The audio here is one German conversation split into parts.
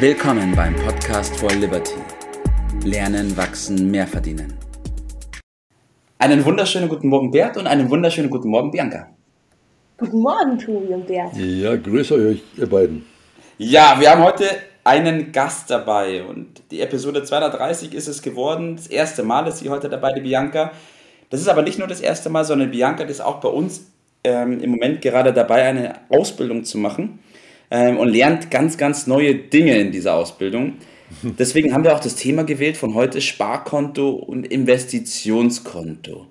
Willkommen beim Podcast for Liberty. Lernen, wachsen, mehr verdienen. Einen wunderschönen guten Morgen, Bert, und einen wunderschönen guten Morgen, Bianca. Guten Morgen, Tobi und Bert. Ja, grüße euch, ihr beiden. Ja, wir haben heute einen Gast dabei und die Episode 230 ist es geworden. Das erste Mal ist sie heute dabei, die Bianca. Das ist aber nicht nur das erste Mal, sondern Bianca ist auch bei uns ähm, im Moment gerade dabei, eine Ausbildung zu machen ähm, und lernt ganz, ganz neue Dinge in dieser Ausbildung. Deswegen haben wir auch das Thema gewählt von heute Sparkonto und Investitionskonto,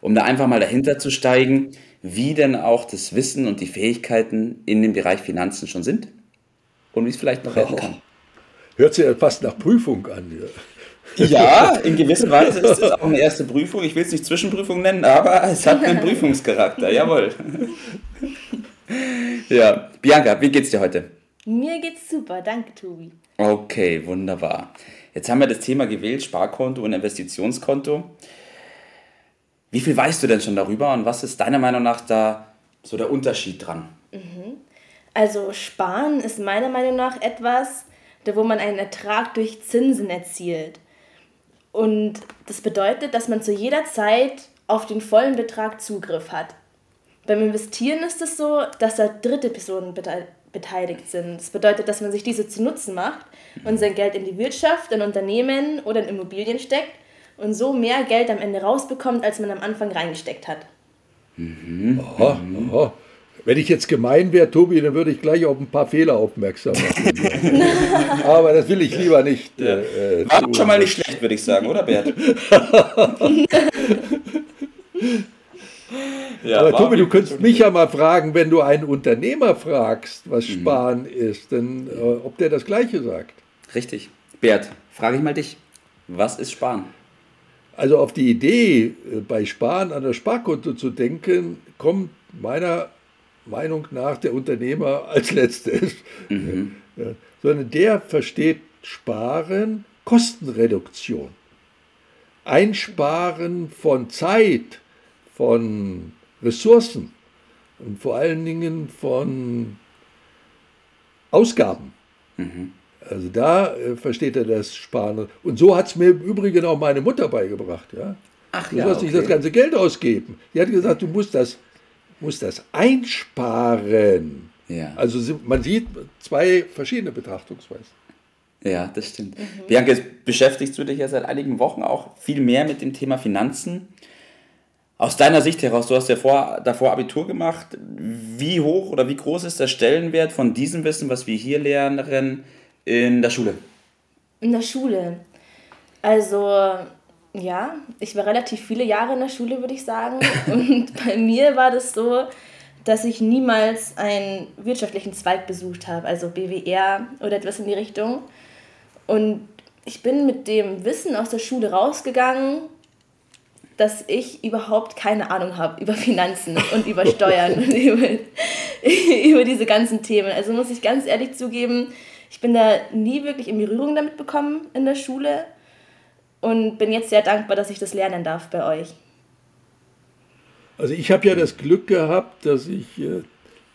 um da einfach mal dahinter zu steigen, wie denn auch das Wissen und die Fähigkeiten in dem Bereich Finanzen schon sind und wie es vielleicht noch werden kann. Hört sich ja fast nach Prüfung an. Ja. ja, in gewisser Weise ist es auch eine erste Prüfung. Ich will es nicht Zwischenprüfung nennen, aber es hat einen Prüfungscharakter. Jawohl. Ja, Bianca, wie geht's dir heute? Mir geht's super, danke, Tobi. Okay, wunderbar. Jetzt haben wir das Thema gewählt, Sparkonto und Investitionskonto. Wie viel weißt du denn schon darüber und was ist deiner Meinung nach da so der Unterschied dran? Mhm. Also Sparen ist meiner Meinung nach etwas, wo man einen Ertrag durch Zinsen erzielt. Und das bedeutet, dass man zu jeder Zeit auf den vollen Betrag Zugriff hat. Beim Investieren ist es so, dass da dritte Personen beteiligt sind. Das bedeutet, dass man sich diese zu Nutzen macht und sein Geld in die Wirtschaft, in Unternehmen oder in Immobilien steckt und so mehr Geld am Ende rausbekommt, als man am Anfang reingesteckt hat. Mhm. Aha, aha. Wenn ich jetzt gemein wäre, Tobi, dann würde ich gleich auf ein paar Fehler aufmerksam machen. Aber das will ich lieber nicht. Ja. Äh, War schon mal nicht schlecht, würde ich sagen, oder Bert? Ja, Aber Tobi, du könntest mich ja mal fragen, wenn du einen Unternehmer fragst, was mhm. Sparen ist, denn, äh, ob der das Gleiche sagt. Richtig. Bert, frage ich mal dich. Was ist Sparen? Also auf die Idee, äh, bei Sparen an das Sparkonto zu denken, kommt meiner Meinung nach der Unternehmer als letztes. Mhm. Ja, sondern der versteht Sparen, Kostenreduktion. Einsparen von Zeit, von Ressourcen und vor allen Dingen von Ausgaben. Mhm. Also da äh, versteht er das Sparen. Und so hat es mir im Übrigen auch meine Mutter beigebracht. Ja? Ach, du ja, sollst okay. nicht das ganze Geld ausgeben. Die hat gesagt, du musst das, musst das einsparen. Ja. Also man sieht zwei verschiedene Betrachtungsweisen. Ja, das stimmt. Mhm. Bianca, jetzt beschäftigst du dich ja seit einigen Wochen auch viel mehr mit dem Thema Finanzen. Aus deiner Sicht heraus, du hast ja vor, davor Abitur gemacht, wie hoch oder wie groß ist der Stellenwert von diesem Wissen, was wir hier lernen, in der Schule? In der Schule. Also, ja, ich war relativ viele Jahre in der Schule, würde ich sagen. Und bei mir war das so, dass ich niemals einen wirtschaftlichen Zweig besucht habe, also BWR oder etwas in die Richtung. Und ich bin mit dem Wissen aus der Schule rausgegangen dass ich überhaupt keine Ahnung habe über Finanzen und über Steuern und über, über diese ganzen Themen. Also muss ich ganz ehrlich zugeben, ich bin da nie wirklich in Berührung damit bekommen in der Schule und bin jetzt sehr dankbar, dass ich das lernen darf bei euch. Also ich habe ja das Glück gehabt, dass ich, äh,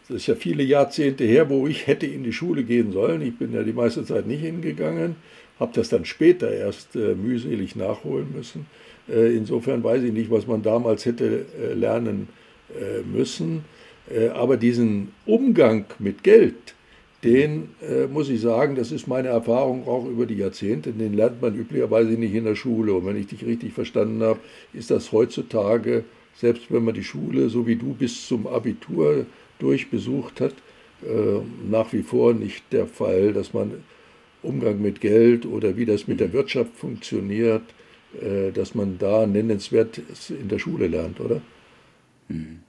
das ist ja viele Jahrzehnte her, wo ich hätte in die Schule gehen sollen. Ich bin ja die meiste Zeit nicht hingegangen, habe das dann später erst äh, mühselig nachholen müssen. Äh, insofern weiß ich nicht, was man damals hätte äh, lernen äh, müssen. Aber diesen Umgang mit Geld, den muss ich sagen, das ist meine Erfahrung auch über die Jahrzehnte, den lernt man üblicherweise nicht in der Schule. Und wenn ich dich richtig verstanden habe, ist das heutzutage, selbst wenn man die Schule, so wie du bis zum Abitur durchbesucht hat, nach wie vor nicht der Fall, dass man Umgang mit Geld oder wie das mit der Wirtschaft funktioniert, dass man da nennenswert in der Schule lernt, oder? Mhm.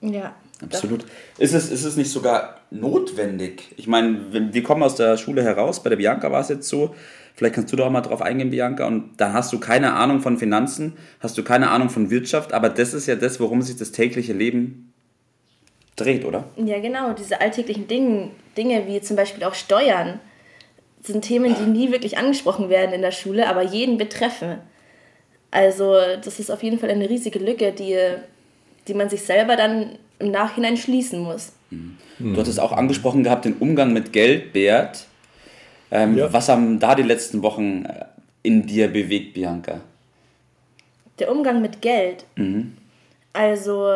Ja. Absolut. Ist es, ist es nicht sogar notwendig? Ich meine, wir kommen aus der Schule heraus, bei der Bianca war es jetzt so, vielleicht kannst du da auch mal drauf eingehen, Bianca, und dann hast du keine Ahnung von Finanzen, hast du keine Ahnung von Wirtschaft, aber das ist ja das, worum sich das tägliche Leben dreht, oder? Ja, genau, diese alltäglichen Dinge, Dinge wie zum Beispiel auch Steuern, sind Themen, die nie wirklich angesprochen werden in der Schule, aber jeden betreffen. Also das ist auf jeden Fall eine riesige Lücke, die, die man sich selber dann im Nachhinein schließen muss. Mhm. Du hattest auch angesprochen gehabt, den Umgang mit Geld, Bert. Ähm, ja. Was haben da die letzten Wochen äh, in dir bewegt, Bianca? Der Umgang mit Geld. Mhm. Also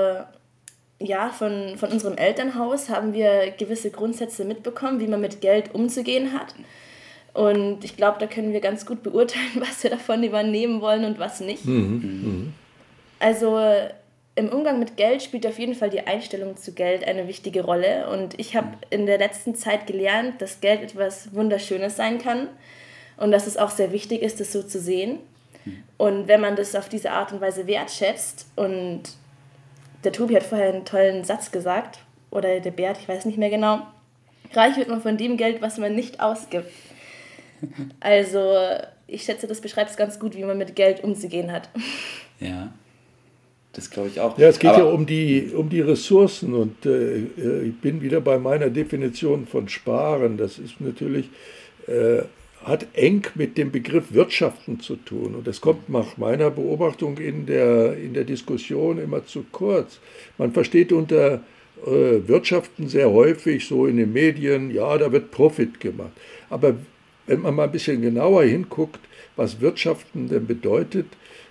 ja, von, von unserem Elternhaus haben wir gewisse Grundsätze mitbekommen, wie man mit Geld umzugehen hat. Und ich glaube, da können wir ganz gut beurteilen, was wir davon übernehmen wollen und was nicht. Mhm. Mhm. Also im Umgang mit Geld spielt auf jeden Fall die Einstellung zu Geld eine wichtige Rolle. Und ich habe in der letzten Zeit gelernt, dass Geld etwas Wunderschönes sein kann und dass es auch sehr wichtig ist, das so zu sehen. Und wenn man das auf diese Art und Weise wertschätzt und der Tobi hat vorher einen tollen Satz gesagt, oder der Bert, ich weiß nicht mehr genau, reich wird man von dem Geld, was man nicht ausgibt. Also ich schätze, das beschreibt es ganz gut, wie man mit Geld umzugehen hat. Ja. Das glaube ich auch. Ja, es geht Aber ja um die, um die Ressourcen und äh, äh, ich bin wieder bei meiner Definition von Sparen. Das ist natürlich, äh, hat eng mit dem Begriff Wirtschaften zu tun und das kommt nach meiner Beobachtung in der, in der Diskussion immer zu kurz. Man versteht unter äh, Wirtschaften sehr häufig so in den Medien, ja, da wird Profit gemacht. Aber wenn man mal ein bisschen genauer hinguckt, was Wirtschaften denn bedeutet,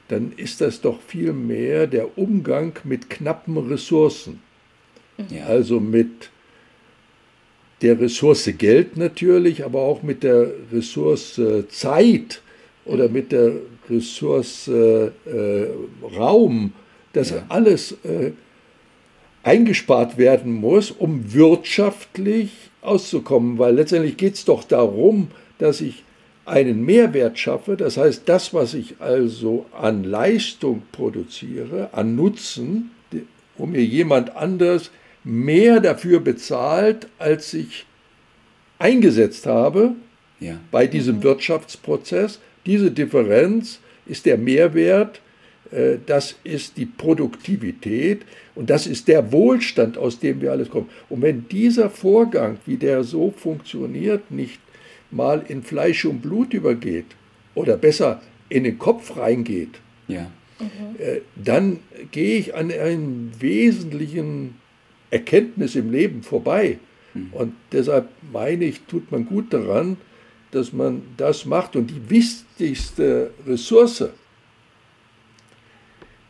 dann ist das doch viel mehr der Umgang mit knappen Ressourcen. Ja. Also mit der Ressource Geld natürlich, aber auch mit der Ressource Zeit oder mit der Ressource äh, Raum, dass ja. alles äh, eingespart werden muss, um wirtschaftlich auszukommen, weil letztendlich geht es doch darum, dass ich einen Mehrwert schaffe, das heißt, das, was ich also an Leistung produziere, an Nutzen, wo mir jemand anders mehr dafür bezahlt, als ich eingesetzt habe ja. bei diesem mhm. Wirtschaftsprozess. Diese Differenz ist der Mehrwert, äh, das ist die Produktivität und das ist der Wohlstand, aus dem wir alles kommen. Und wenn dieser Vorgang, wie der so funktioniert, nicht mal in Fleisch und Blut übergeht oder besser in den Kopf reingeht, ja. äh, dann gehe ich an einem wesentlichen Erkenntnis im Leben vorbei. Mhm. Und deshalb meine ich, tut man gut daran, dass man das macht. Und die wichtigste Ressource,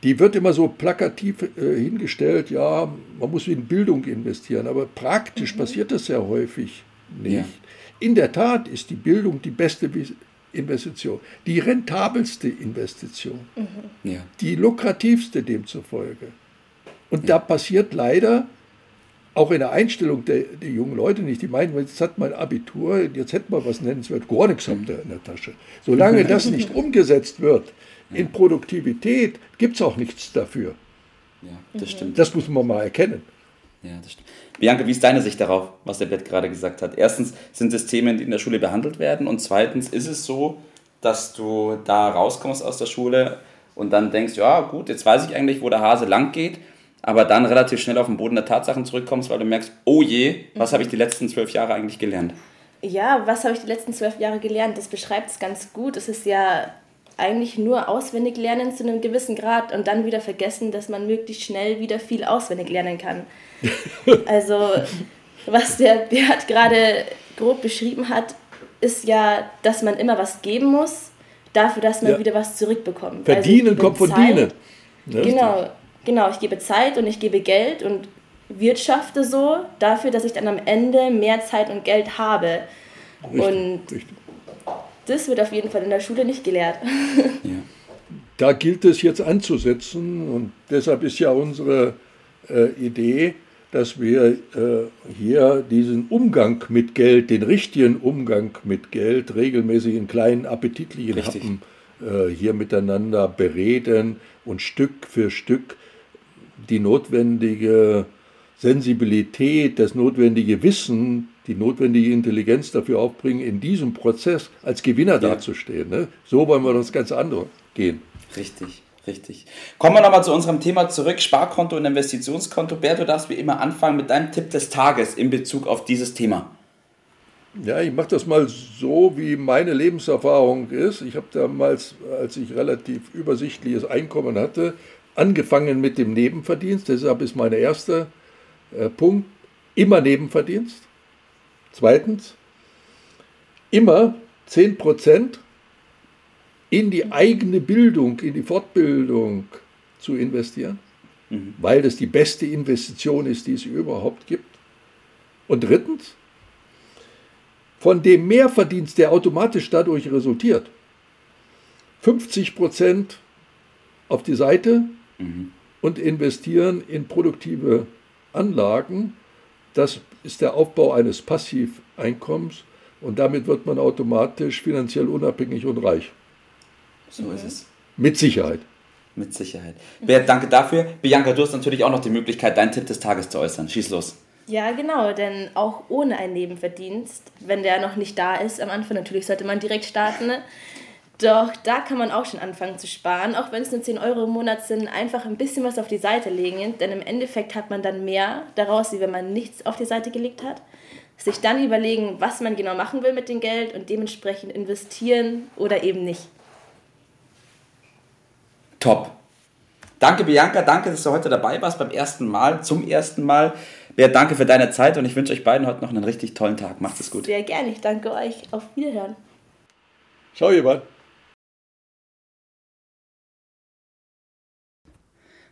die wird immer so plakativ äh, hingestellt, ja, man muss in Bildung investieren, aber praktisch mhm. passiert das sehr häufig nicht. Ja. In der Tat ist die Bildung die beste Investition, die rentabelste Investition, mhm. ja. die lukrativste demzufolge. Und ja. da passiert leider auch in der Einstellung der, der, jungen Leute nicht. Die meinen, jetzt hat man Abitur, jetzt hätten wir was nennenswert, gar nichts habt ihr in der Tasche. Solange das nicht umgesetzt wird in Produktivität, gibt es auch nichts dafür. Ja, das stimmt. Das muss man mal erkennen. Ja, das stimmt. Bianca, wie ist deine Sicht darauf, was der Bett gerade gesagt hat? Erstens sind es Themen, die in der Schule behandelt werden und zweitens ist es so, dass du da rauskommst aus der Schule und dann denkst, ja gut, jetzt weiß ich eigentlich, wo der Hase lang geht, aber dann relativ schnell auf den Boden der Tatsachen zurückkommst, weil du merkst, oh je, was habe ich die letzten zwölf Jahre eigentlich gelernt? Ja, was habe ich die letzten zwölf Jahre gelernt? Das beschreibt es ganz gut. Es ist ja eigentlich nur auswendig lernen zu einem gewissen Grad und dann wieder vergessen, dass man möglichst schnell wieder viel auswendig lernen kann. also, was der Bert gerade grob beschrieben hat, ist ja, dass man immer was geben muss, dafür, dass man ja. wieder was zurückbekommt. Also Verdienen also kommt von dienen. Genau, genau, ich gebe Zeit und ich gebe Geld und wirtschafte so dafür, dass ich dann am Ende mehr Zeit und Geld habe. Richtig, und richtig das wird auf jeden Fall in der Schule nicht gelehrt. Ja. Da gilt es jetzt anzusetzen und deshalb ist ja unsere äh, Idee, dass wir äh, hier diesen Umgang mit Geld, den richtigen Umgang mit Geld, regelmäßig in kleinen appetitlichen Richtig. Happen äh, hier miteinander bereden und Stück für Stück die notwendige Sensibilität, das notwendige Wissen die notwendige Intelligenz dafür aufbringen, in diesem Prozess als Gewinner ja. dazustehen. Ne? So wollen wir das ganz andere gehen. Richtig, richtig. Kommen wir nochmal zu unserem Thema zurück, Sparkonto und Investitionskonto. Bert, du darfst wie immer anfangen mit deinem Tipp des Tages in Bezug auf dieses Thema. Ja, ich mache das mal so, wie meine Lebenserfahrung ist. Ich habe damals, als ich relativ übersichtliches Einkommen hatte, angefangen mit dem Nebenverdienst. Deshalb ist mein erster äh, Punkt immer Nebenverdienst. Zweitens, immer 10% in die eigene Bildung, in die Fortbildung zu investieren, mhm. weil das die beste Investition ist, die es überhaupt gibt. Und drittens, von dem Mehrverdienst, der automatisch dadurch resultiert, 50% auf die Seite mhm. und investieren in produktive Anlagen. Das ist der Aufbau eines Passiveinkommens und damit wird man automatisch finanziell unabhängig und reich. So ist es. Mit Sicherheit. Mit Sicherheit. Bert, danke dafür. Bianca, du hast natürlich auch noch die Möglichkeit, deinen Tipp des Tages zu äußern. Schieß los. Ja, genau, denn auch ohne einen Nebenverdienst, wenn der noch nicht da ist am Anfang, natürlich sollte man direkt starten, ne? Doch da kann man auch schon anfangen zu sparen, auch wenn es nur 10 Euro im Monat sind, einfach ein bisschen was auf die Seite legen, denn im Endeffekt hat man dann mehr daraus, wie wenn man nichts auf die Seite gelegt hat. Sich dann überlegen, was man genau machen will mit dem Geld und dementsprechend investieren oder eben nicht. Top. Danke, Bianca. Danke, dass du heute dabei warst beim ersten Mal, zum ersten Mal. Bert, danke für deine Zeit und ich wünsche euch beiden heute noch einen richtig tollen Tag. Macht es gut. Sehr gerne. Ich danke euch. Auf Wiederhören. Ciao, jemand.